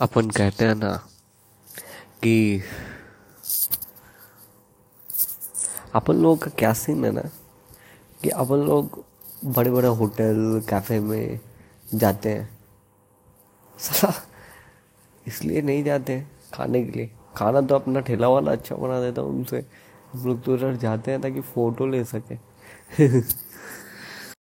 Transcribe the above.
अपन कहते हैं ना कि अपन लोग का क्या सीन है ना कि अपन लोग बड़े बड़े होटल कैफ़े में जाते हैं। सला, इसलिए नहीं जाते खाने के लिए। खाना तो अपना ठेला वाला अच्छा बना देता उनसे। हम लोग तो उधर जाते हैं ताकि फ़ोटो ले सके।